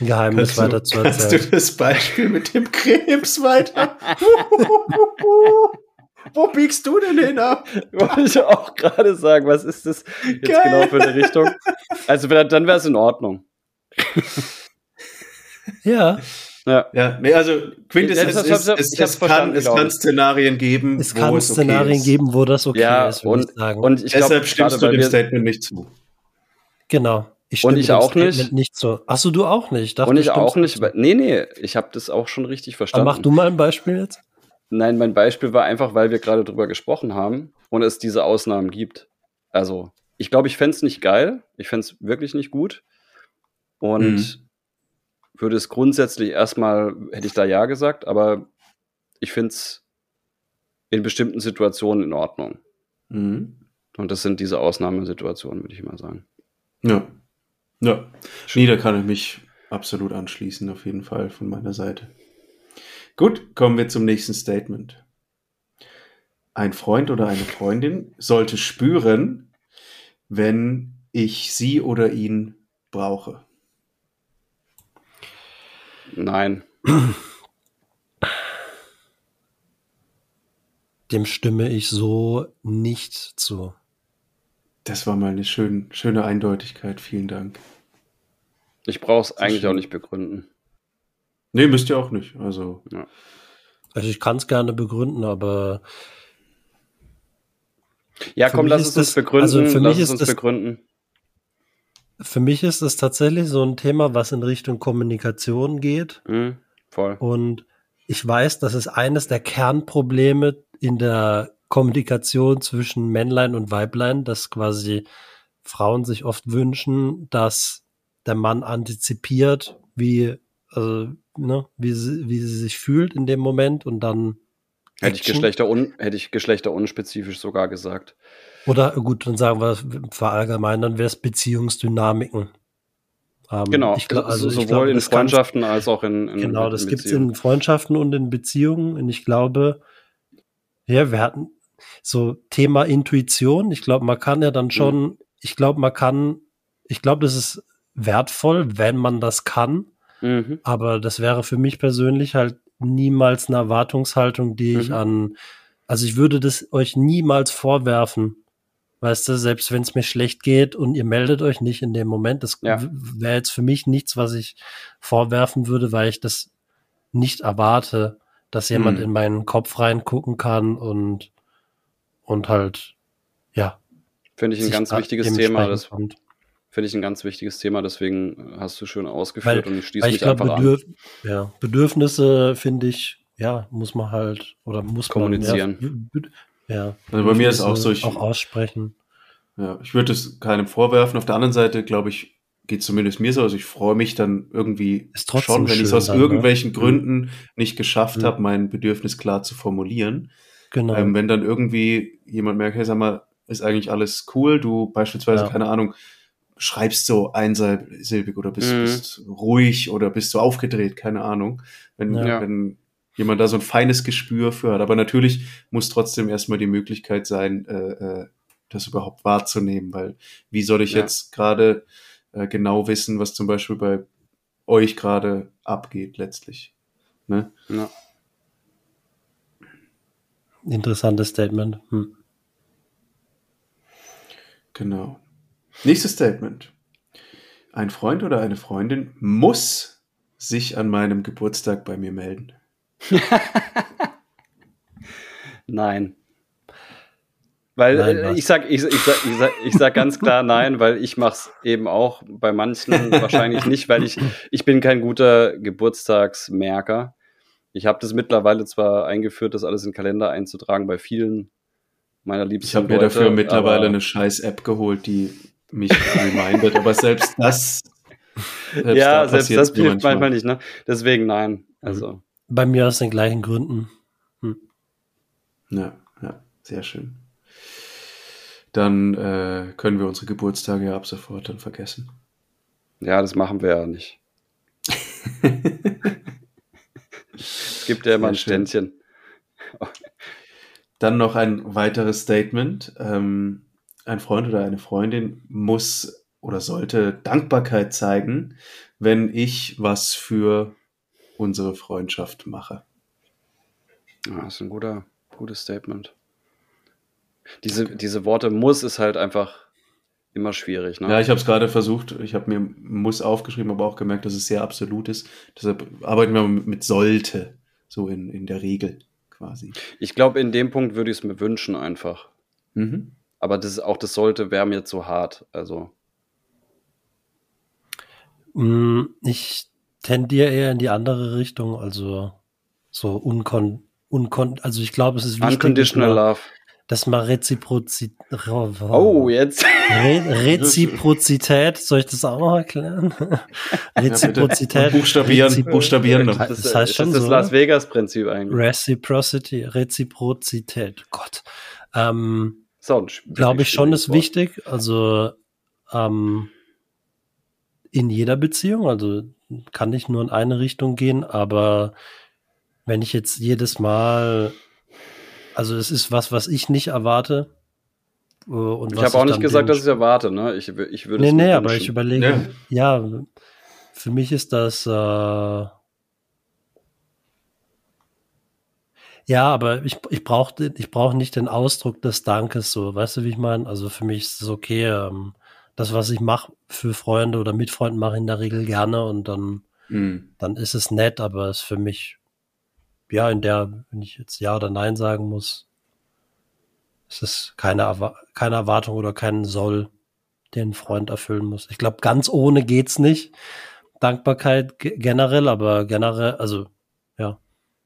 ein Geheimnis Kannst, weiter zu kannst erzählen. du das Beispiel mit dem Krebs weiter? Wo biegst du denn hin ab? Wollte ich auch gerade sagen, was ist das jetzt Geil. genau für eine Richtung? Also dann wäre es in Ordnung. Ja, Ja. Ja, nee, also Quintessenz Ja, ist, ich hab- es, ich kann, es glaub kann ich. Szenarien geben, es wo kann es okay Szenarien ist. geben, wo das okay Ja, ist, würde und, ich sagen. und ich Deshalb stimmst du dem Statement nicht zu. genau. Ich Und stimme ich dem auch nicht. Statement nicht so. Achso, du auch nicht. Dachte, und ich auch nicht. weil- Nee, nee, ich habe das auch schon richtig verstanden. mach du mal ein Beispiel jetzt. Nein, mein Beispiel war einfach, weil wir gerade drüber gesprochen haben und es diese Ausnahmen gibt. Also, ich glaube, ich fände es nicht geil. Ich fände es wirklich nicht gut. Und Mhm. Würde es grundsätzlich erstmal, hätte ich da Ja gesagt, aber ich finde es in bestimmten Situationen in Ordnung. Mhm. Und das sind diese Ausnahmesituationen, würde ich mal sagen. Ja. Ja. Nee, da kann ich mich absolut anschließen, auf jeden Fall von meiner Seite. Gut, kommen wir zum nächsten Statement. Ein Freund oder eine Freundin sollte spüren, wenn ich sie oder ihn brauche. Nein. Dem stimme ich so nicht zu. Das war mal eine schön, schöne Eindeutigkeit. Vielen Dank. Ich brauche es eigentlich schön. auch nicht begründen. Nee, müsst ihr auch nicht. Also, Also ich kann es gerne begründen, aber Ja, komm, lass es uns das- begründen. also für lass mich es ist uns das- begründen. Für mich ist es tatsächlich so ein Thema, was in Richtung Kommunikation geht. Mhm, voll. Und ich weiß, das ist eines der Kernprobleme in der Kommunikation zwischen Männlein und Weiblein, dass quasi Frauen sich oft wünschen, dass der Mann antizipiert, wie, also, ne, wie, sie, wie sie sich fühlt in dem Moment und dann Hätte ich, Action. Geschlechterun hätte ich geschlechterunspezifisch sogar gesagt. Oder gut, dann sagen wir verallgemeinern wäre es Beziehungsdynamiken. Ähm, Genau, ich also so- ich sowohl glaube, in Freundschaften als auch in, in Genau, das gibt es in Freundschaften und in Beziehungen. Und ich glaube, ja, wir hatten so Thema Intuition. Ich glaube, man kann ja dann schon, ich glaube, man kann, ich glaube, das ist wertvoll, wenn man das kann. Mhm. Aber das wäre für mich persönlich halt niemals eine Erwartungshaltung, die ich Mhm. an, also ich würde das euch niemals vorwerfen. Weißt du, selbst wenn es mir schlecht geht und ihr meldet euch nicht in dem Moment, das Ja. wäre jetzt für mich nichts, was ich vorwerfen würde, weil ich das nicht erwarte, dass jemand Mhm. in meinen Kopf reingucken kann und, und halt, ja. Finde ich ein ganz wichtiges Thema. Das finde ich ein ganz wichtiges Thema. Deswegen hast du schön ausgeführt Weil, und ich schließe weil ich mich glaube, einfach an. Bedürf ja, Bedürfnisse finde ich, ja, muss man halt, oder muss Kommunizieren. Man, ja, ja, Also bei mir ist auch so, ich- auch aussprechen. Ja, ich würde es keinem vorwerfen. Auf der anderen Seite, glaube ich, geht zumindest mir so. Also ich freue mich dann irgendwie Ist trotzdem schon, wenn ich es aus dann, ne? irgendwelchen Mhm. Gründen nicht geschafft Mhm. habe, mein Bedürfnis klar zu formulieren. Genau. Ähm, wenn dann irgendwie jemand merkt, hey, sag mal, ist eigentlich alles cool, du beispielsweise, Ja. keine Ahnung, schreibst so einsilbig oder bist, Mhm. bist ruhig oder bist so aufgedreht, keine Ahnung. Wenn, Ja. wenn jemand da so ein feines Gespür für hat. Aber natürlich muss trotzdem erstmal die Möglichkeit sein, äh, äh, das überhaupt wahrzunehmen, weil wie soll ich Ja. jetzt gerade äh, genau wissen, was zum Beispiel bei euch gerade abgeht letztlich. Ne? Ja. Interessantes Statement. Hm. Genau. Nächstes Statement. Ein Freund oder eine Freundin muss sich an meinem Geburtstag bei mir melden. Nein. Weil Nein, äh, ich sag, ich, ich, sag, ich, sag, ich sag ganz klar nein, weil ich mach's eben auch bei manchen wahrscheinlich nicht, weil ich ich bin kein guter Geburtstagsmerker. Ich habe das mittlerweile zwar eingeführt, das alles in den Kalender einzutragen bei vielen meiner liebsten Ich habe mir dafür mittlerweile eine scheiß App geholt, die mich remindet, aber selbst das selbst ja, da selbst das hilft manchmal nicht, ne? Deswegen nein. Also Bei mir aus den gleichen Gründen. Ja, ja, sehr schön. Dann äh, können wir unsere Geburtstage ja ab sofort dann vergessen. ja, das machen wir ja nicht. Es gibt ja immer ein. Ständchen. Dann noch ein weiteres Statement. Ähm, ein Freund oder eine Freundin muss oder sollte Dankbarkeit zeigen, wenn ich was für unsere Freundschaft mache. Ja, das ist ein guter Gutes Statement. Diese, diese Worte muss ist halt einfach immer schwierig. Ne? Ja, ich habe es gerade versucht. Ich habe mir muss aufgeschrieben, aber auch gemerkt, dass es sehr absolut ist. Deshalb arbeiten wir mit sollte, so in, in der Regel quasi. Ich glaube, in dem Punkt würde ich es mir wünschen einfach. Mhm. Aber das, auch das sollte wäre mir zu hart. Also. Mm, Ich tendiere eher in die andere Richtung, also so unkon, unkon also ich glaube, es ist wichtig, Unconditional dass man, Love. dass man Reziprozität, Oh, jetzt. Re Reziprozität, soll ich das auch noch erklären? Reziprozität. Buchstabieren, buchstabieren. Das, das heißt schon das ist so. das Las Vegas-Prinzip eigentlich. Reciprocity, Reziprozität, Gott. Ähm, So, glaube ich schon, ist wichtig. Also ähm, in jeder Beziehung, also kann nicht nur in eine Richtung gehen, aber wenn ich jetzt jedes Mal, also es ist was, was ich nicht erwarte. äh, Und Ich habe auch nicht gesagt, dass ich erwarte, ne? Ich, ich würde Nee, es nee, aber wünschen. ich überlege, ja, für mich ist das, äh, ja, aber ich, ich brauche ich brauch nicht den Ausdruck des Dankes, so, weißt du, wie ich meine? Also für mich ist es okay, ähm, das, was ich mache für Freunde oder mit Freunden, mache ich in der Regel gerne und dann, Mhm. dann ist es nett, aber es ist für mich, ja, in der, wenn ich jetzt Ja oder Nein sagen muss, ist es keine, Erwa- keine Erwartung oder kein Soll, den ein Freund erfüllen muss. Ich glaube, ganz ohne geht's nicht. Dankbarkeit ge- generell, aber generell, also ja.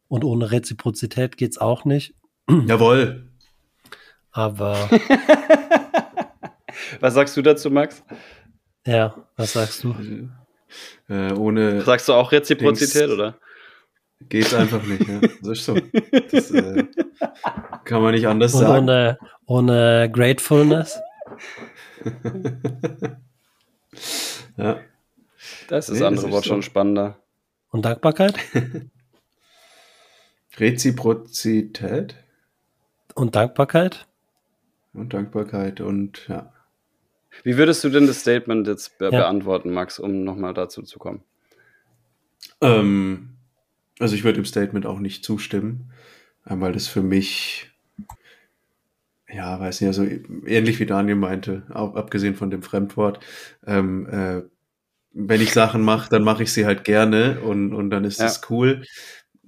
Und ohne Reziprozität geht's auch nicht. Jawohl. Aber Was sagst du dazu, Max? ja, was sagst du? Äh, ohne Sagst du auch Reziprozität, Dings. oder? geht's einfach nicht. Ja. Das ist so. Das äh, kann man nicht anders Und sagen. ohne, ohne Gratefulness? Ja. Da ist das Nee, das andere ist Wort so. schon spannender. Und Dankbarkeit? Reziprozität Und Dankbarkeit? und Dankbarkeit und ja. Wie würdest du denn das Statement jetzt be Ja. beantworten, Max, um nochmal dazu zu kommen? Ähm, also ich würde dem Statement auch nicht zustimmen, äh, weil das für mich, ja, weiß nicht, also ähnlich wie Daniel meinte, auch abgesehen von dem Fremdwort, ähm, äh, wenn ich Sachen mache, dann mache ich sie halt gerne und, und dann ist Ja. das cool.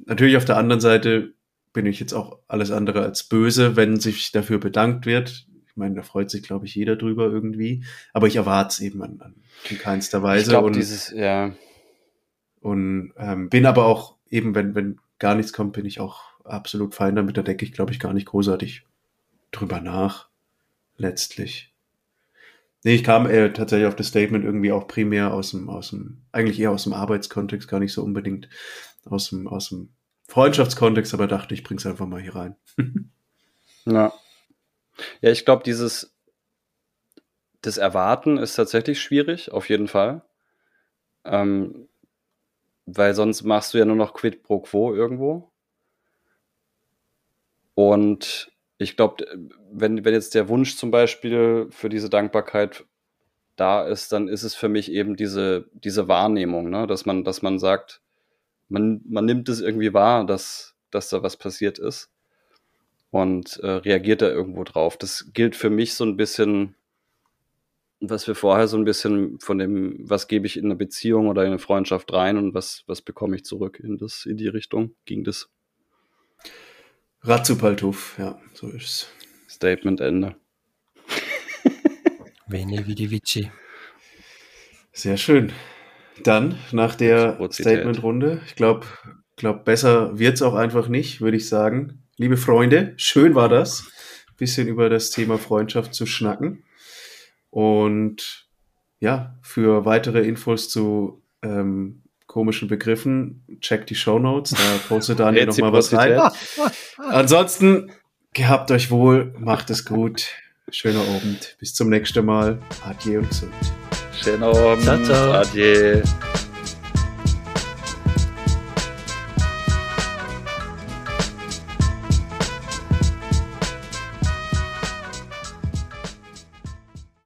Natürlich auf der anderen Seite bin ich jetzt auch alles andere als böse, wenn sich dafür bedankt wird. Ich meine, da freut sich, glaube ich, jeder drüber irgendwie. Aber ich erwarte es eben an, an in keinster Weise. ich glaube, und dieses, ja, und ähm, bin aber auch eben, wenn, wenn gar nichts kommt, bin ich auch absolut fein damit. Da denke ich, glaube ich, gar nicht großartig drüber nach. Letztlich. Nee, ich kam äh, tatsächlich auf das Statement irgendwie auch primär aus dem, aus dem, eigentlich eher aus dem Arbeitskontext, gar nicht so unbedingt aus dem, aus dem Freundschaftskontext, aber dachte, ich bring's einfach mal hier rein. Ja. Ja, ich glaube, dieses das Erwarten ist tatsächlich schwierig, auf jeden Fall. Ähm, weil sonst machst du ja nur noch Quid pro quo irgendwo. Und ich glaube, wenn, wenn jetzt der Wunsch zum Beispiel für diese Dankbarkeit da ist, dann ist es für mich eben diese, diese Wahrnehmung, ne? dass man, dass man sagt, man, man nimmt es irgendwie wahr, dass, dass da was passiert ist und äh, reagiert da irgendwo drauf. Das gilt für mich so ein bisschen, was wir vorher so ein bisschen von dem, was gebe ich in eine Beziehung oder in eine Freundschaft rein und was, was bekomme ich zurück in das, in die Richtung, ging das Ratzupaltuff, ja, so ist's. Statement Ende. Veni vidi vici. Sehr schön. Dann nach der. Statement-Runde, ich glaube, glaub, besser wird's auch einfach nicht, würde ich sagen. Liebe Freunde, schön war das, bisschen über das Thema Freundschaft zu schnacken. Und ja, für weitere Infos zu ähm, komischen Begriffen, checkt die Show Notes, da postet Daniel noch mal was rein. Ansonsten, gehabt euch wohl, macht es gut, schöner Abend, bis zum nächsten Mal, adieu und gesund. Schönen Abend. Ciao, ciao. Adieu.